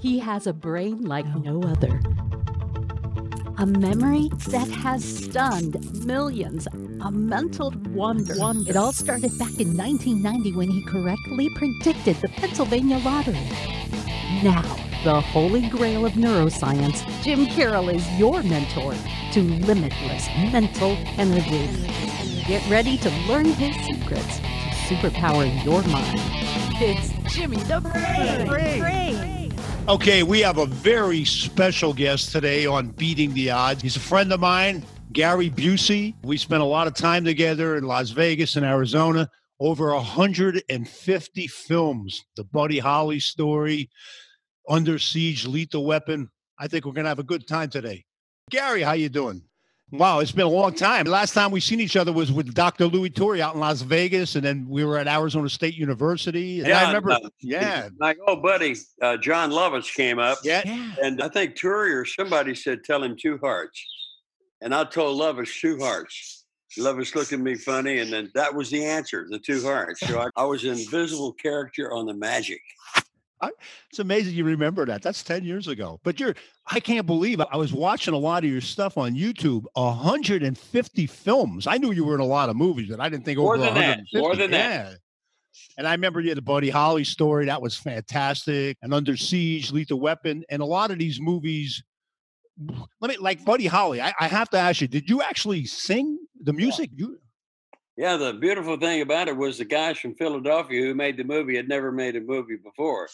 He has a brain like no other. A memory that has stunned millions. A mental wonder. It all started back in 1990 when he correctly predicted the Pennsylvania lottery. Now, the holy grail of neuroscience, Jim Karol is your mentor to limitless mental energy. Get ready to learn his secrets to superpower your mind. It's Jimmy the Brain. Brain. Okay, we have a very special guest today on Beating the Odds. He's a friend of mine, Gary Busey. We spent a lot of time together in Las Vegas and Arizona. Over 150 films. The Buddy Holly story, Under Siege, Lethal Weapon. I think we're going to have a good time today. Gary, how you doing? Wow, it's been a long time. Last time we seen each other was with Dr. Louis Turi out in Las Vegas, and then we were at Arizona State University. And yeah, I remember. uh, yeah, My old buddy uh, Jon Lovitz came up, yeah. and I think Turi or somebody said, "Tell him two hearts," and I told Lovitz two hearts. Lovitz looked at me funny, and then that was the answer, the two hearts. So I, I was an invisible character on the magic. It's amazing you remember that. That's 10 years ago. But you're, I can't believe. I was watching a lot of your stuff on YouTube, 150 films. I knew you were in a lot of movies, but I didn't think More over than that, more than that. And I remember you had the Buddy Holly story. That was fantastic. And Under Siege, Lethal Weapon. And a lot of these movies, let me, like Buddy Holly, I, I have to ask you, did you actually sing the music? You, Yeah, the beautiful thing about it was the guys from Philadelphia who made the movie had never made a movie before.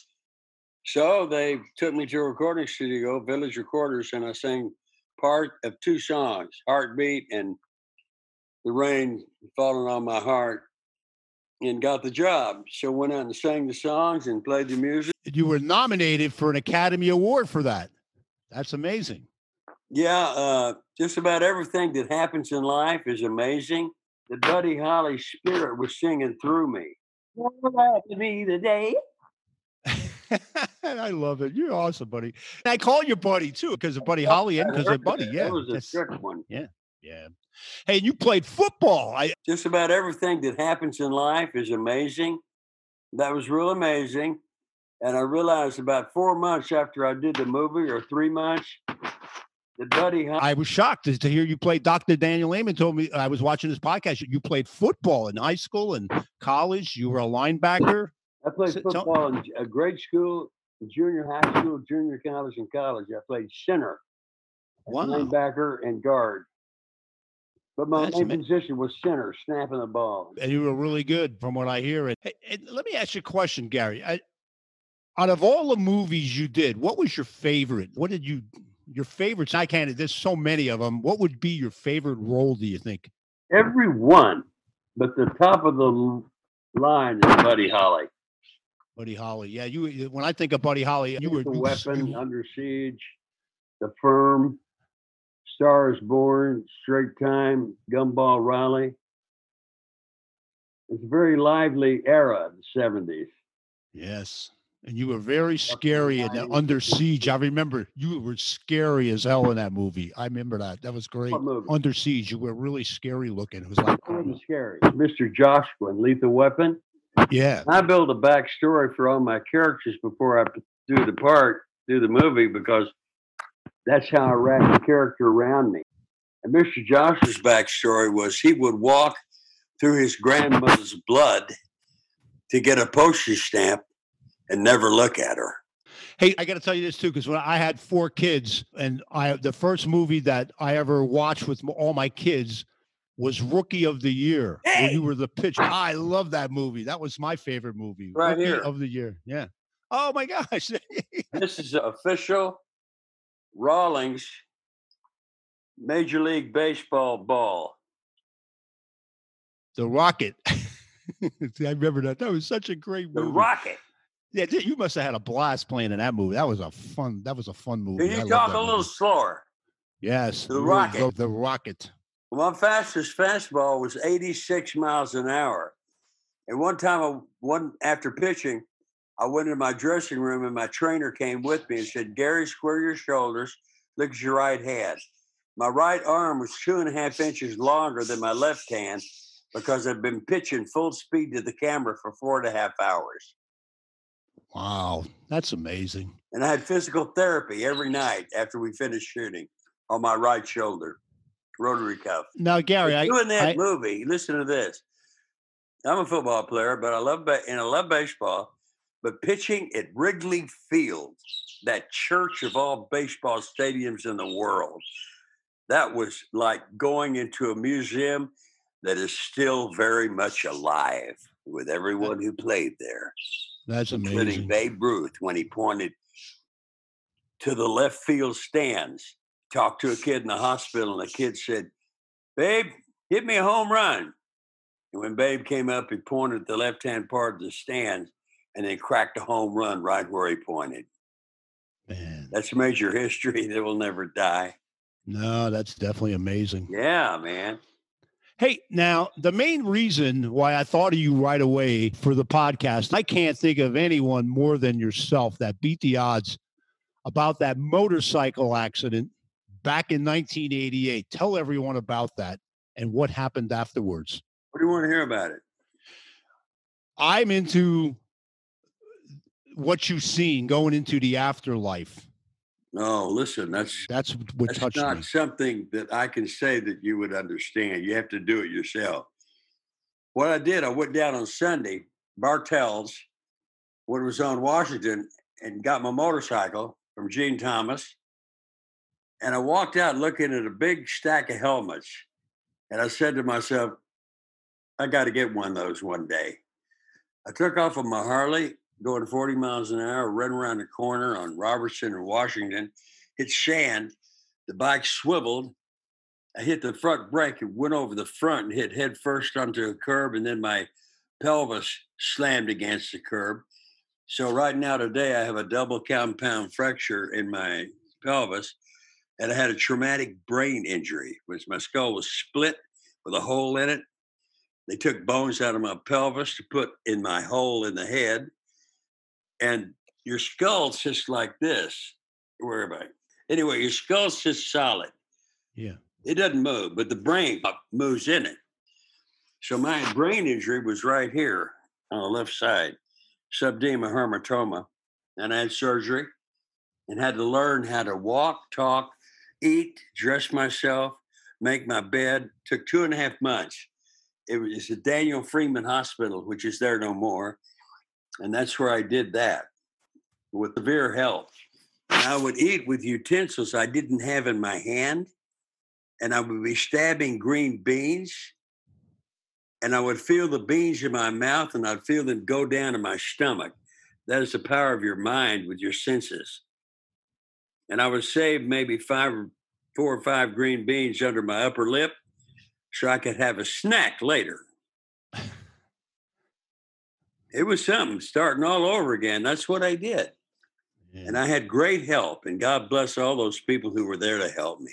So they took me to a recording studio, Village Recorders, and I sang part of two songs, Heartbeat and The Rain Falling on My Heart, and got the job. So went out and sang the songs and played the music. you were nominated for an Academy Award for that. That's amazing. Yeah, uh, just about everything that happens in life is amazing. The Buddy Holly spirit was singing through me. What about to be the day. I love it. You're awesome, buddy. And I call you buddy too because of Buddy Holly and because of Buddy. Yeah. That was a trick one. yeah. yeah. Hey, and you played football. I just about everything that happens in life is amazing. That was real amazing. And I realized about four months after I did the movie, or three months, that Buddy Holly I was shocked to, to hear you play. Dr. Daniel Amen told me I was watching this podcast. You played football in high school and college. You were a linebacker. I played So- football in a uh, grade school, junior high school, junior college, and college. I played center, Wow. linebacker, and guard. But my That's main ama- position was center, snapping the ball. And you were really good from what I hear. And, and let me ask you a question, Gary. I, out of all the movies you did, what was your favorite? What did you, your favorites? I can't, there's so many of them. What would be your favorite role, do you think? Every one, but the top of the line is Buddy Holly. Buddy Holly. Yeah, you. When I think of Buddy Holly, you were the weapon, you- under siege, the firm, stars born, straight time, gumball Rally. It's a very lively era, the seventies. Yes, and you were very scary in the 90s. Under Siege. I remember you were scary as hell in that movie. I remember that. That was great. Under Siege, you were really scary looking. It was like, It scary. Mr. Joshua Lethal Weapon. Yeah, I build a backstory for all my characters before I do the part, do the movie, because that's how I wrap the character around me. And Mr. Josh's backstory was he would walk through his grandmother's blood to get a postage stamp and never look at her. Hey, I got to tell you this too, because when I had four kids, and I the first movie that I ever watched with all my kids was Rookie of the Year. Hey! you were the pitcher. I love that movie. That was my favorite movie. Right Rookie here. of the Year. Yeah. Oh my gosh. This is official Rawlings Major League Baseball ball. the Rocket. I remember that. That was such a great movie. The rocket. Yeah, you must have had a blast playing in that movie. That was a fun. That was a fun movie. Can you love talk a little movie. slower? Yes, The Rocket. The Rocket. My fastest fastball was 86 miles an hour. And one time, I, one after pitching, I went into my dressing room and my trainer came with me and said, "Gary, square your shoulders. Look at your right hand." My right arm was two and a half inches longer than my left hand because I've been pitching full speed to the camera for four and a half hours. Wow, that's amazing. And I had physical therapy every night after we finished shooting on my right shoulder, rotary cuff. Now, Gary, I, doing that I- movie, listen to this. I'm a football player, but I love and I love baseball. But pitching at Wrigley Field, that church of all baseball stadiums in the world, that was like going into a museum that is still very much alive with everyone who played there that's amazing. including. Babe Ruth when he pointed to the left field stands, talked to a kid in the hospital, and the kid said, Babe, hit me a home run. And when Babe came up, he pointed at the left hand part of the stands and then cracked a home run right where he pointed. Man, That's major history that will never die. no, that's definitely amazing. Yeah, man. Hey, now the main reason why I thought of you right away for the podcast, I can't think of anyone more than yourself that beat the odds about that motorcycle accident back in 1988. Tell everyone about that and what happened afterwards. What do you want to hear about it? I'm into what you've seen going into the afterlife. No, listen, that's That's what That's touched not me. something that I can say that you would understand. You have to do it yourself. What I did, I went down on Sunday, Bartels, when it was on Washington, and got my motorcycle from Gene Thomas. And I walked out looking at a big stack of helmets. And I said to myself, I got to get one of those one day. I took off on my Harley, going 40 miles an hour, run around the corner on Robertson and Washington, hit sand. The bike swiveled. I hit the front brake and went over the front and hit head first onto a curb, and then my pelvis slammed against the curb. So right now today I have a double compound fracture in my pelvis, and I had a traumatic brain injury, which my skull was split with a hole in it. They took bones out of my pelvis to put in my hole in the head, and your skull sits like this. Where am I? Anyway, your skull sits solid. Yeah. It doesn't move, but the brain moves in it. So my brain injury was right here on the left side, subdural hematoma, and I had surgery and had to learn how to walk, talk, eat, dress myself, make my bed. Took two and a half months. It was at Daniel Freeman Hospital, which is there no more, and that's where I did that with severe health. And I would eat with utensils I didn't have in my hand and I would be stabbing green beans, and I would feel the beans in my mouth, and I'd feel them go down to my stomach. That is the power of your mind with your senses. And I would save maybe five four or five green beans under my upper lip so I could have a snack later. It was something starting all over again. That's what I did. And I had great help, and God bless all those people who were there to help me.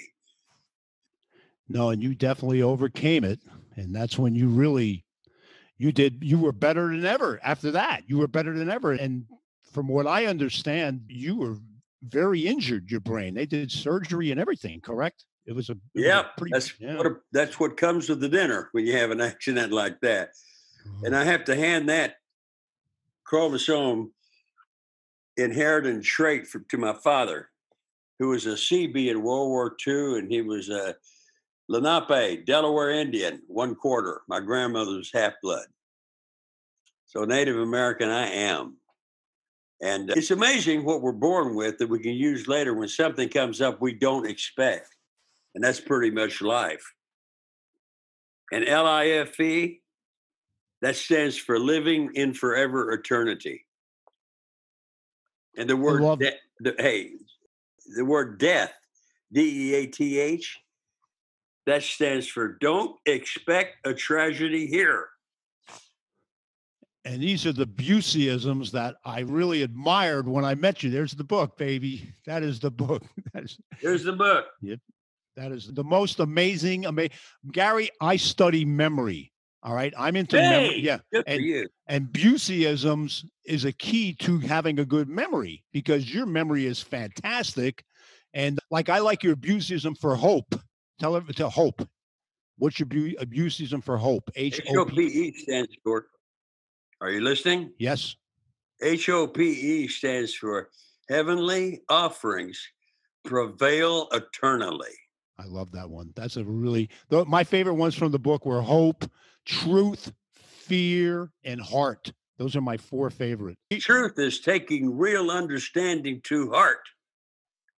No, and you definitely overcame it. And that's when you really you did you were better than ever after that. You were better than ever. And from what I understand, you were very injured, your brain. They did surgery and everything, correct? It was a it was a Yeah, pretty that's yeah. what a, that's what comes with the dinner when you have an accident like that. And oh. I have to hand that chromosome inherited trait for, to my father, who was a CB in World War II, and he was a Lenape, Delaware Indian, one quarter. My grandmother was half blood. So Native American I am. And uh, it's amazing what we're born with that we can use later when something comes up we don't expect. And that's pretty much life. And LIFE, that stands for living in forever eternity. And the word, love- de- the, hey, the word death, D E A T H, that stands for don't expect a tragedy here. And these are the Buseyisms that I really admired when I met you. There's the book, baby. That is the book. That is Here's the book. that is the most amazing. Ama- Gary, I study memory. All right. I'm into Hey, memory. Yeah. good for and- you. And Buseyisms is a key to having a good memory because your memory is fantastic. And like I like your Buseyism for hope. Tell it to hope. What's your bu- Buseyism for hope? H O P. H-O-P-E stands for, are you listening? Yes. H O P E stands for Heavenly Offerings Prevail Eternally. I love that one. That's a really my favorite ones from the book were hope, truth, fear, and heart. Those are my four favorite. Truth is taking real understanding to heart.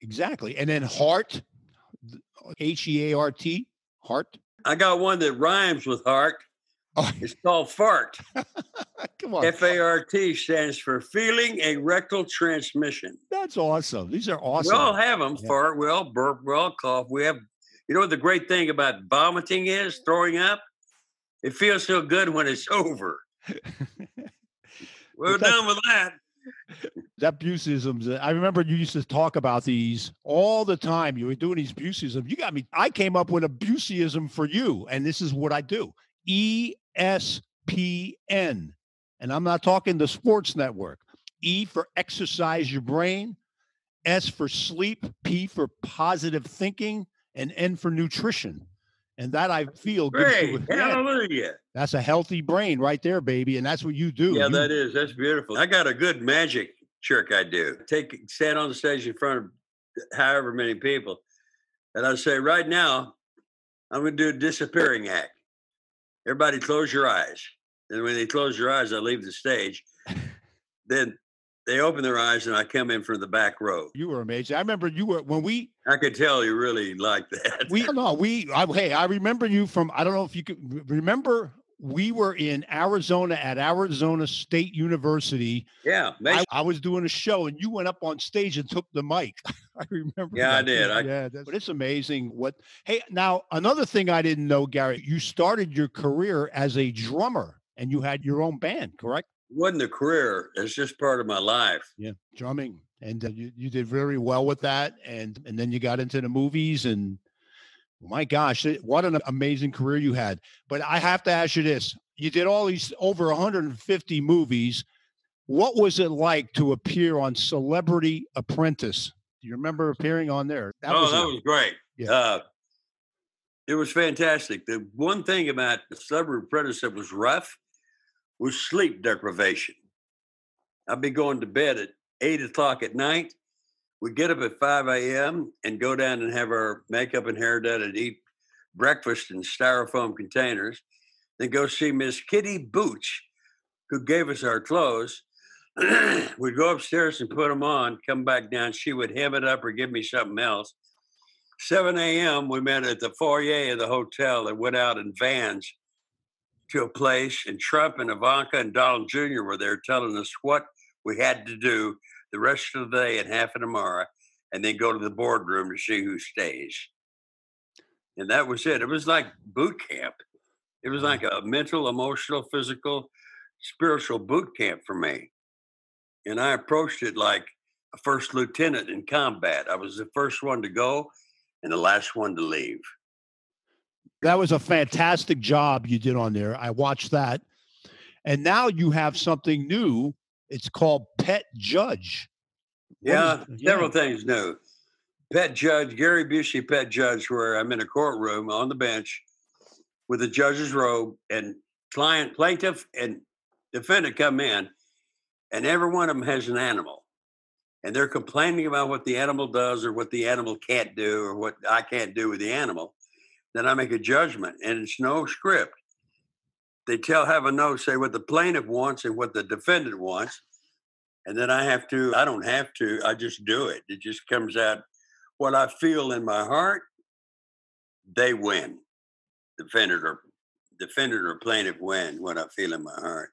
Exactly. And then heart, H E A R T, heart. I got one that rhymes with heart. Oh. It's called FART. Come on. F A R T stands for feeling a rectal transmission. That's awesome. These are awesome. We all have them. Yeah. Fart, we all burp, we all cough. We have, you know what the great thing about vomiting is, throwing up? It feels so good when it's over. We're done with that. That Buseyisms. I remember you used to talk about these all the time. You were doing these Buseyisms. You got me. I came up with a Buseyism for you, and this is what I do. ESPN. And I'm not talking the sports network. E for exercise your brain, S for sleep, P for positive thinking, and N for nutrition. And that I feel Great. Hallelujah. That's a healthy brain right there, baby. And that's what you do. Yeah, you, that is. That's beautiful. I got a good magic trick I do. Take stand on the stage in front of however many people. And I say, right now, I'm gonna do a disappearing act. Everybody close your eyes. And when they close your eyes, I leave the stage. then they open their eyes and I come in from the back row. You were amazing. I remember you were when we. I could tell you really liked that. we no, we. I, hey, I remember you from. I don't know if you could remember. We were in Arizona at Arizona State University. Yeah, I, I, was doing a show and you went up on stage and took the mic. I remember. Yeah, that. I did. I, yeah, but it's amazing what. Hey, now another thing I didn't know, Gary. You started your career as a drummer and you had your own band, correct? wasn't a career. It's just part of my life. Yeah, drumming, and uh, you you did very well with that, and and then you got into the movies, and my gosh, what an amazing career you had. But I have to ask you this: you did all these over 150 movies. What was it like to appear on Celebrity Apprentice? Do you remember appearing on there? That oh, was that a, was great. Yeah. Uh, it was fantastic. The one thing about the Celebrity Apprentice that was rough was sleep deprivation. I'd be going to bed at eight o'clock at night. We'd get up at 5 a.m. and go down and have our makeup and hair done and eat breakfast in styrofoam containers. Then go see Miss Kitty Booch, who gave us our clothes. We'd go upstairs and put them on, come back down. She would hem it up or give me something else. 7 a.m., we met at the foyer of the hotel and went out in vans to a place, and Trump and Ivanka and Donald Jr. were there telling us what we had to do the rest of the day and half of tomorrow, and then go to the boardroom to see who stays. And that was it. It was like boot camp. It was mm. like a mental, emotional, physical, spiritual boot camp for me. And I approached it like a first lieutenant in combat. I was the first one to go and the last one to leave. That was a fantastic job you did on there. I watched that. And now you have something new. It's called Pet Judge. yeah, is, several yeah. things new. Pet Judge, Gary Busey Pet Judge, where I'm in a courtroom on the bench with a judge's robe and client, plaintiff, and defendant come in, and every one of them has an animal. And they're complaining about what the animal does or what the animal can't do or what I can't do with the animal then I make a judgment, and it's no script. They tell have a note say what the plaintiff wants and what the defendant wants, and then I have to. I don't have to. I just do it. It just comes out what I feel in my heart. They win. Defendant or defendant or plaintiff win what I feel in my heart.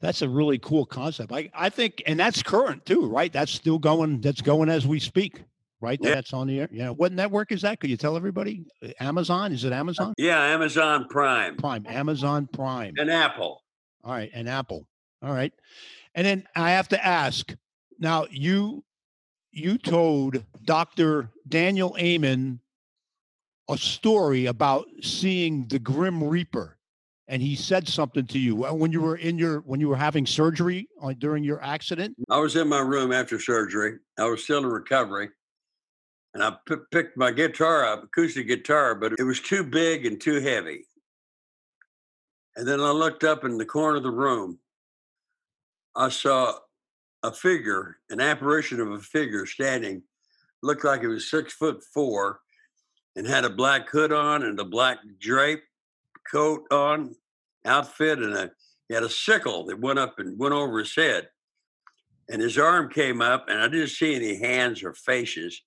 That's a really cool concept. I, I think, and that's current too, right? That's still going. That's going as we speak right? Yeah. That's on the air. Yeah. What network is that? Could you tell everybody? Uh, Amazon? Is it Amazon? Yeah, Amazon Prime. Prime. Amazon Prime. And Apple. All right. And Apple. All right. And then I have to ask now, you you told Dr. Daniel Amen a story about seeing the Grim Reaper. And he said something to you when you were in your when you were having surgery on, during your accident. I was in my room after surgery. I was still in recovery and I p- picked my guitar up, acoustic guitar, but it was too big and too heavy. And then I looked up in the corner of the room, I saw a figure, an apparition of a figure standing, looked like it was six foot four, and had a black hood on and a black drape coat on, outfit, and a he had a sickle that went up and went over his head. And his arm came up, and I didn't see any hands or faces.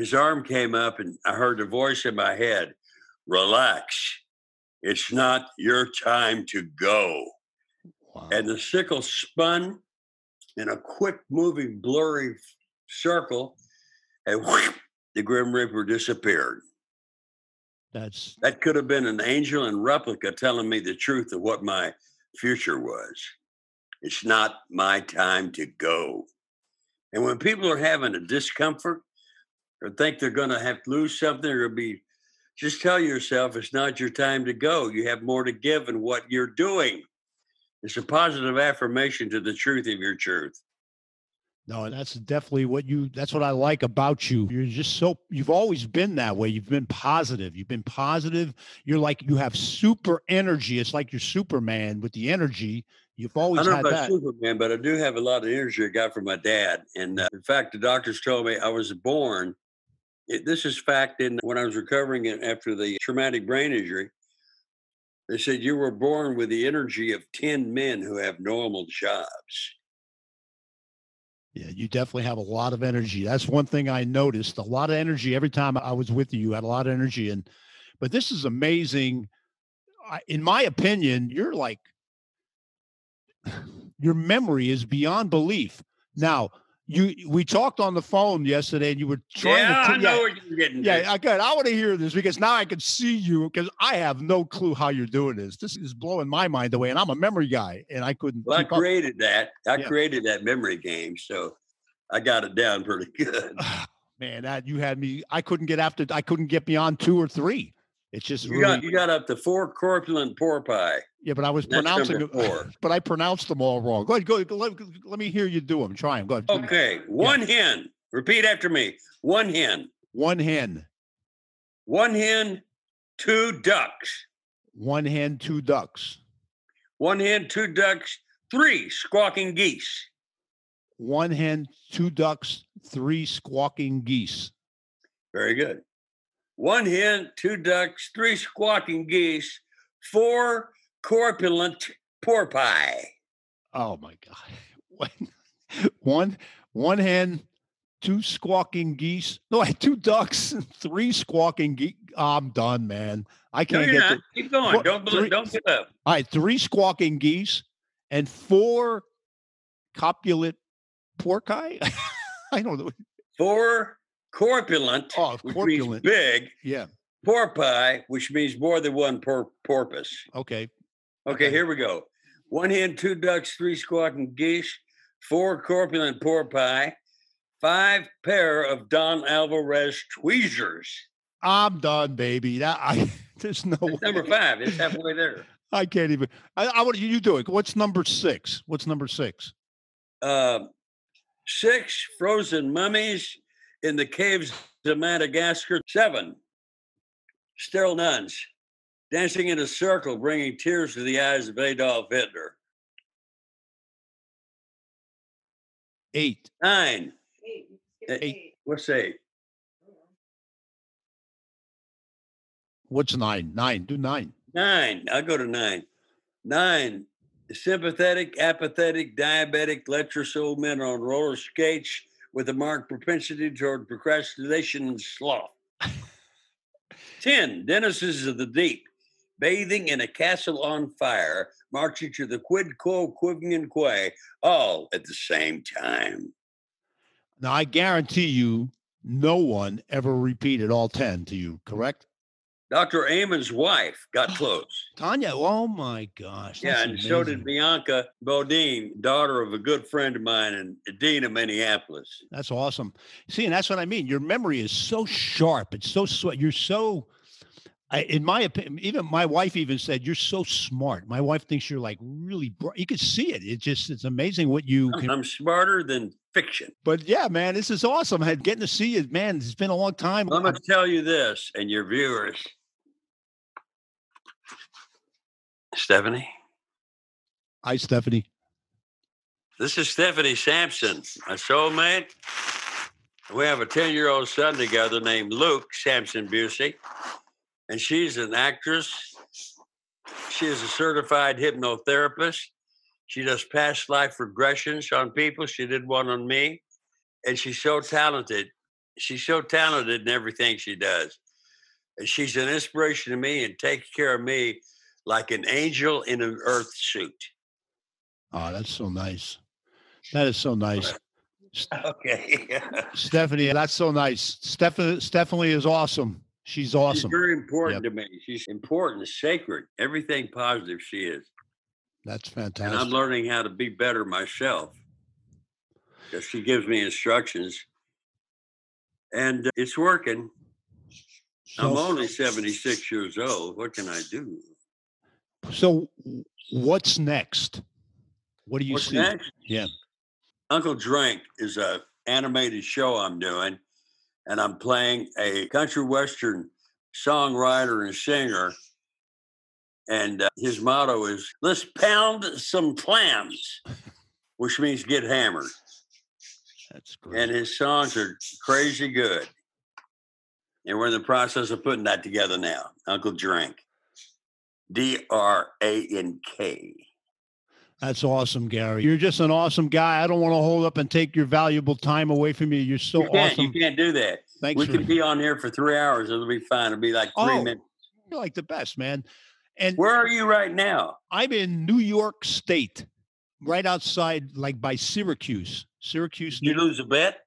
His arm came up, and I heard a voice in my head Relax. It's not your time to go. Wow. And the sickle spun in a quick moving, blurry circle, and the Grim Reaper disappeared. That's that could have been an angel in replica telling me the truth of what my future was. It's not my time to go. And when people are having a discomfort or think they're going to have to lose something or be, just tell yourself it's not your time to go. You have more to give in what you're doing. It's a positive affirmation to the truth of your truth. No, that's definitely what you that's what I like about you. You're just so you've always been that way. You've been positive. You've been positive. You're like you have super energy. It's like you're Superman with the energy. You've always I don't know about that. Superman, but I do have a lot of energy I got from my dad. And uh, in fact, the doctors told me I was born. It, this is fact. In when I was recovering after the traumatic brain injury, they said you were born with the energy of ten men who have normal jobs. Yeah, you definitely have a lot of energy. That's one thing I noticed. A lot of energy every time I was with you. You had a lot of energy, and but this is amazing. I, in my opinion, you're like your memory is beyond belief. Now, you we talked on the phone yesterday, and you were trying yeah, to. I know what you're getting. Yeah, I got. I want to hear this because now I can see you because I have no clue how you're doing this. This is blowing my mind away, and I'm a memory guy, and I couldn't. Well, I created up. that. I yeah. created that memory game, so I got it down pretty good. Man, that you had me. I couldn't get after. I couldn't get beyond two or three. It's just you really, got you got up to four corpulent porpoise. Yeah, but I was That's pronouncing four. but I pronounced them all wrong. Go ahead, go. Ahead, let, let me hear you do them. Try them. Go ahead. Okay, one yeah. hen. Repeat after me. One hen. One hen. One hen. Two ducks. One hen. Two ducks. One hen. Two ducks. Three squawking geese. One hen. Two ducks. Three squawking geese. Very good one hen, two ducks, three squawking geese, four corpulent porpoise. Oh my God. one, one hen, two squawking geese. No, I had two ducks and three squawking geese. Oh, I'm done, man. I can't no, get the, Keep going. don't believe, don't give up. All right, three squawking geese and four copulate porci. I don't know. Four corpulent, oh, corpulent. big. Yeah. Porpoise, which means more than one por- porpoise. Okay. Okay. Okay, here we go. One hen, two ducks, three squawking geese, four corpulent porpoise, five pair of Don Alvarez tweezers. I'm done, baby. That I there's no number five. It's halfway there. I can't even. I, I want you do it. What's number six? What's number six? Uh, six frozen mummies in the caves of Madagascar. Seven, sterile nuns dancing in a circle, bringing tears to the eyes of Adolf Hitler. Eight. Nine. Eight. Eight. What's eight? Oh, What's nine? Nine. Do nine. Nine. I'll go to nine. Nine. Sympathetic, apathetic, diabetic, lecherous old men on roller skates with a marked propensity toward procrastination and sloth. 10. Denizens of the deep, bathing in a castle on fire, marching to the quid quo quiving quay, all at the same time. Now, I guarantee you, no one ever repeated all 10 to you, correct? Dr. Amen's wife got oh, close. Tana, oh my gosh. Yeah, and amazing. so did Bianca Bodine, daughter of a good friend of mine and Dean of Minneapolis. That's awesome. See, and that's what I mean. Your memory is so sharp. It's so sweet. You're so I, in my opinion, even my wife even said you're so smart. My wife thinks you're like really bright. You can see it. It just it's amazing what you. Can, I'm smarter than fiction. But yeah, man, this is awesome. I'm Getting to see you, man. It's been a long time. I'm gonna tell you this, and your viewers. Stephanie. Hi, Stephanie. This is Stephanie Sampson, a soulmate. We have a 10 year old son together named Luke Sampson Busey, and she's an actress. She is a certified hypnotherapist. She does past life regressions on people. She did one on me, and she's so talented. She's so talented in everything she does. And she's an inspiration to me and takes care of me like an angel in an earth suit. Oh, that's so nice. That is so nice. Okay. Stephanie, that's so nice. Stephanie, Stephanie is awesome. She's awesome. She's very important yep. to me. She's important, sacred, everything positive she is. That's fantastic. And I'm learning how to be better myself because she gives me instructions and uh, it's working. So, I'm only 76 years old. What can I do? So, what's next? What do you what's see? Next? Yeah. Uncle Drink is a animated show I'm doing, and I'm playing a country western songwriter and singer. And uh, his motto is "Let's pound some clams," which means get hammered. That's great. And his songs are crazy good. And we're in the process of putting that together now. Uncle Drink. D R A N K. That's awesome, Gary. You're just an awesome guy. I don't want to hold up and take your valuable time away from you. You're so you awesome. You can't do that. Thanks. We for... could be on here for three hours. It'll be fine. It'll be like three oh, minutes. You're like the best, man. And where are you right now? I'm in New York State, right outside, like by Syracuse. Syracuse. Did you lose a bet?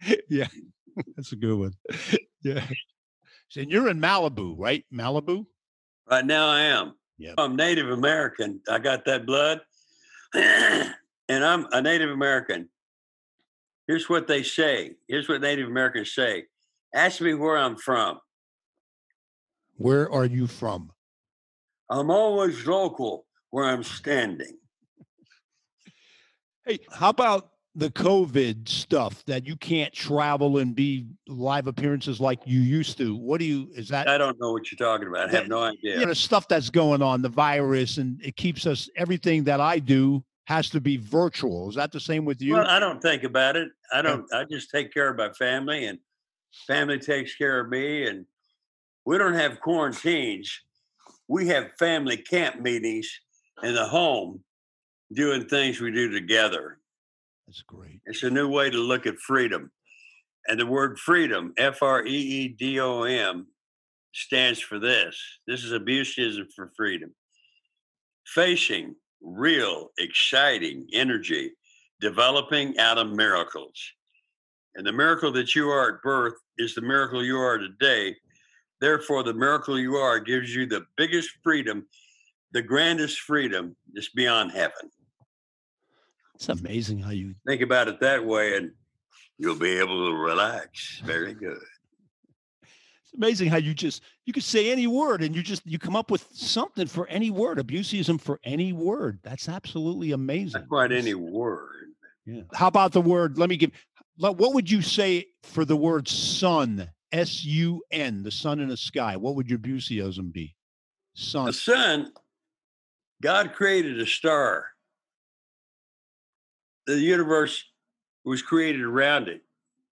yeah, that's a good one. yeah. And you're in Malibu, right? Malibu. Right now, I am. Yeah. I'm Native American. I got that blood, and I'm a Native American. Here's what they say. Here's what Native Americans say. Ask me where I'm from. Where are you from? I'm always local where I'm standing. Hey, how about the COVID stuff that you can't travel and be live appearances like you used to? What do you, is that? I don't know what you're talking about. I have no idea. You know, stuff that's going on, the virus, and it keeps us, everything that I do has to be virtual. Is that the same with you? Well, I don't think about it. I don't, I just take care of my family and family takes care of me. And we don't have quarantines. We have family camp meetings in the home doing things we do together. That's great. It's a new way to look at freedom. And the word freedom, F R E E D O M, stands for this. This is a Buseyism for freedom. Facing real, exciting energy, developing out of miracles. And the miracle that you are at birth is the miracle you are today. Therefore, the miracle you are gives you the biggest freedom, the grandest freedom is beyond heaven. It's amazing how you think about it that way, and you'll be able to relax. Very good. It's amazing how you just you could say any word and you just you come up with something for any word. A Buseyism for any word. That's absolutely amazing. Not quite any word. Yeah. How about the word? Let me give. What would you say for the word sun? S U N, the sun in the sky. What would your a Buseyism be? Sun. The sun. God created a star the universe was created around it,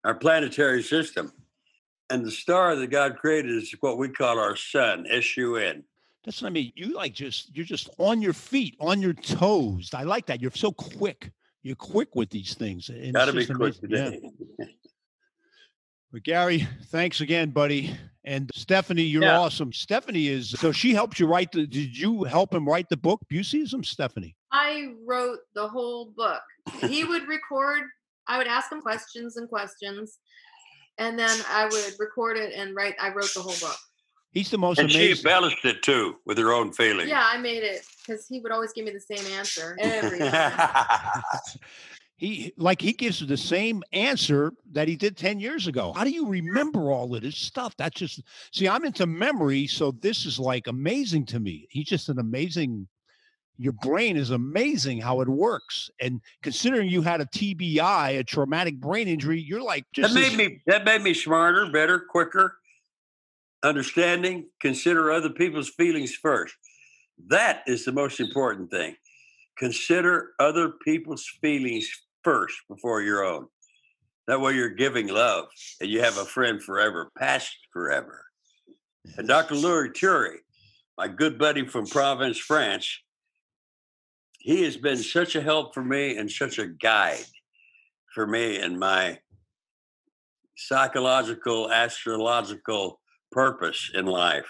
our planetary system. And the star that God created is what we call our sun, S U N. That's what I mean. You like just you're just on your feet, on your toes. I like that. You're so quick. You're quick with these things. Got to be quick today. Yeah. But Gary, thanks again, buddy. And Stephanie, you're yeah. awesome. Stephanie is so she helped you write the. Did you help him write the book, Buseyism, Stephanie? I wrote the whole book. He would record. I would ask him questions and questions, and then I would record it and write. I wrote the whole book. He's the most and amazing. she embellished it too with her own feelings. Yeah, I made it because he would always give me the same answer every time. he like he gives the same answer that he did 10 years ago how do you remember all of this stuff that's just see i'm into memory so this is like amazing to me he's just an amazing your brain is amazing how it works and considering you had a tbi a traumatic brain injury you're like just that made as, me that made me smarter better quicker understanding consider other people's feelings first that is the most important thing consider other people's feelings first before your own. That way you're giving love and you have a friend forever, past forever. And Dr. Louis Turi, my good buddy from Provence, France, he has been such a help for me and such a guide for me in my psychological, astrological purpose in life.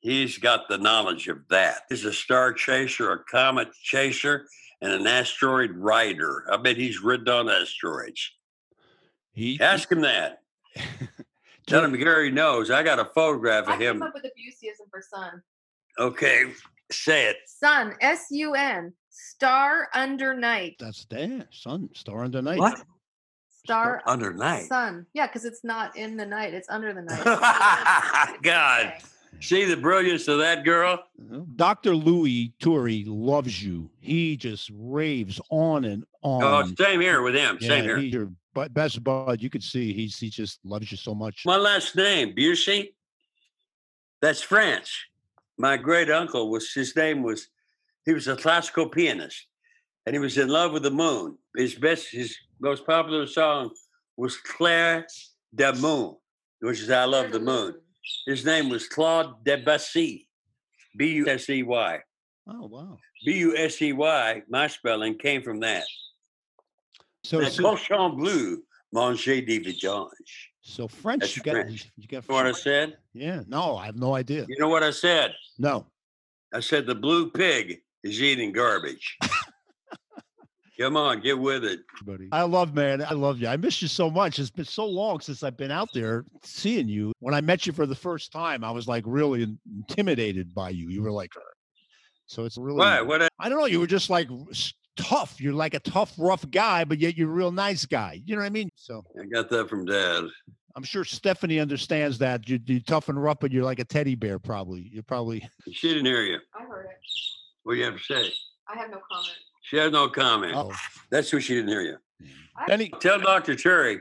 He's got the knowledge of that. He's a star chaser, a comet chaser, and an asteroid rider. I bet he's ridden on asteroids. He, Ask him that. Tell him Gary knows. I got a photograph I of came him. up with a Buseyism for sun. Okay, say it. Sun, S U N, star under night. that's there. Sun, star under night. What? Star Under night. sun. Yeah, because it's not in the night, it's under the night. God. Okay. See the brilliance of that girl? Uh-huh. Dr. Louis Turi loves you. He just raves on and oh, on. Oh, same here with him. Yeah, Same here. He's your best bud. You could see he's he just loves you so much. My last name, Busey. That's French. My great uncle was his name was he was a classical pianist and he was in love with the moon. His best his most popular song was Claire de Moon, which is I love the moon. His name was Claude Debussy. B U S E Y. Oh wow. B U S E Y, my spelling came from that. So Le so, cochon bleu, manger des vidanges. So French. That's you got French. you got You know what I said? Yeah. No, I have no idea. You know what I said? No. I said the blue pig is eating garbage. Come on, get with it. buddy. I love, man. I love you. I miss you so much. It's been so long since I've been out there seeing you. When I met you for the first time, I was like really intimidated by you. You were like, uh, so it's really. Why? What? I don't know. You were just like tough. You're like a tough, rough guy, but yet you're a real nice guy. You know what I mean? So I got that from Dad. I'm sure Stephanie understands that. You're, you're tough and rough, but you're like a teddy bear. Probably. You're probably. She didn't hear you. I heard it. What do you have to say? I have no comment. She has no comment. Oh, That's who she didn't hear you. Any, Tell Dr. Cherry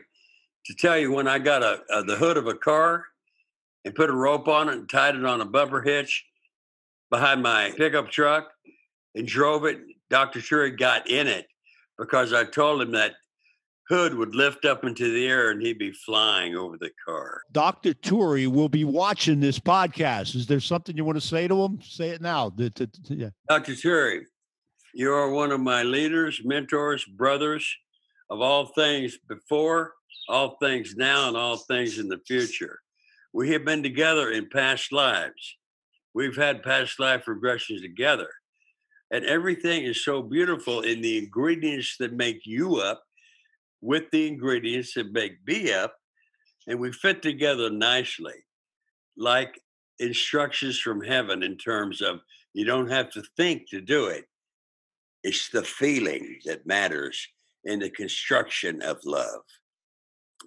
to tell you when I got a, a the hood of a car and put a rope on it and tied it on a bumper hitch behind my pickup truck and drove it. Dr. Cherry got in it because I told him that hood would lift up into the air and he'd be flying over the car. Dr. Turi will be watching this podcast. Is there something you want to say to him? Say it now. Dr. Cherry, you are one of my leaders, mentors, brothers of all things before, all things now, and all things in the future. We have been together in past lives. We've had past life regressions together. And everything is so beautiful in the ingredients that make you up with the ingredients that make me up. And we fit together nicely, like instructions from heaven in terms of you don't have to think to do it. It's the feeling that matters in the construction of love.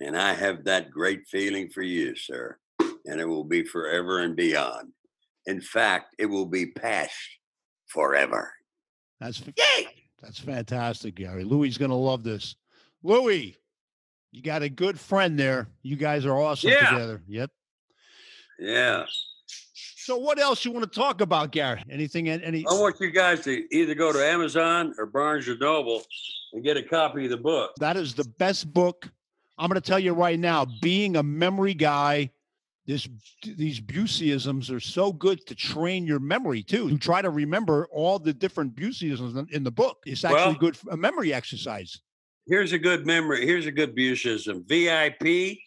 And I have that great feeling for you, sir. And it will be forever and beyond. In fact, it will be past forever. That's Yay! that's fantastic, Gary. Louis is gonna love this. Louis, you got a good friend there. You guys are awesome Yeah. together. Yep. Yeah. So what else you want to talk about, Gary? Anything? Any? I want you guys to either go to Amazon or Barnes and Noble and get a copy of the book. That is the best book. I'm going to tell you right now. Being a memory guy, this these Buseyisms are so good to train your memory too. To try to remember all the different Buseyisms in, in the book. It's actually Well- good for a memory exercise. Here's a good memory. Here's a good Buseyism. VIP.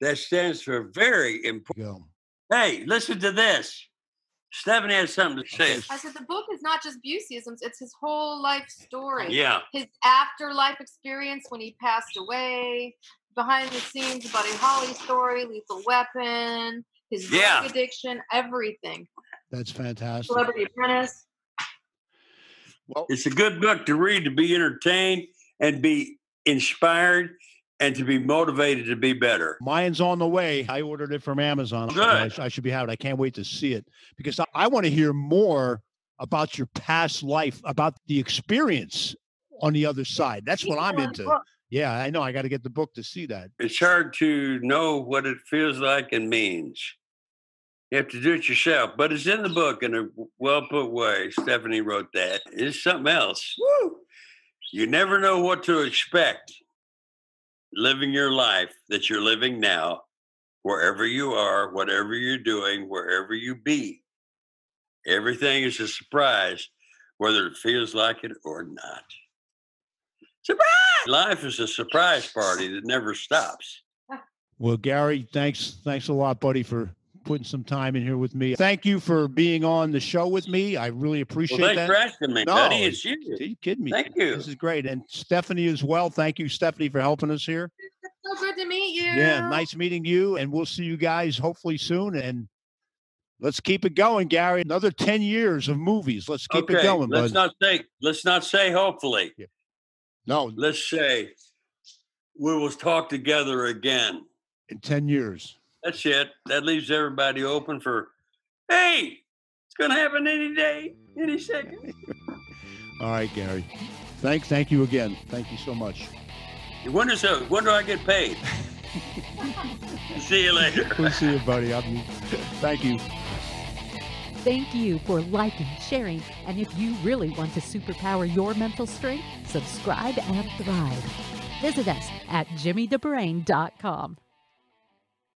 That stands for very important. Go. Hey, listen to this. Stephanie has something to say. I said the book is not just Buseyisms, it's his whole life story. Yeah. His afterlife experience when he passed away, behind the scenes Buddy Holly story, Lethal Weapon, his drug Yeah. addiction, everything. That's fantastic. Celebrity Apprentice. Well, It's a good book to read, to be entertained and be inspired and to be motivated to be better. Mine's on the way. I ordered it from Amazon. Good. I, I should be having. it. I can't wait to see it because I, I want to hear more about your past life, about the experience on the other side. That's what I'm into. book. Yeah, I know. I got to get the book to see that. It's hard to know what it feels like and means. You have to do it yourself, but it's in the book in a well put way. Stephanie wrote that. It's something else. Woo! You never know what to expect living your life that you're living now, wherever you are, whatever you're doing, wherever you be. Everything is a surprise, whether it feels like it or not. Surprise! Life is a surprise party that never stops. Well, Gary, thanks, thanks a lot, buddy, for putting some time in here with me. Thank you for being on the show with me. I really appreciate well, thanks that. for asking me, No, buddy. It's you. Are you kidding me? Thank you. This is great. And Stephanie as well. Thank you, Stephanie, for helping us here. So good to meet you. Yeah, nice meeting you. And we'll see you guys hopefully soon. And let's keep it going, Gary. Another 10 years of movies. Let's keep okay, it going, let's bud. not say let's not say hopefully. No, Let's say we will talk together again. in 10 years. That's it. That leaves everybody open for, hey, it's gonna happen any day, any second. All right, Gary. Thank, thank you again. Thank you so much. When is? When do I get paid? See you later. We'll see you, buddy. I'll be, thank you. Thank you for liking, sharing, and if you really want to superpower your mental strength, subscribe and thrive. Visit us at jimmythebrain.com.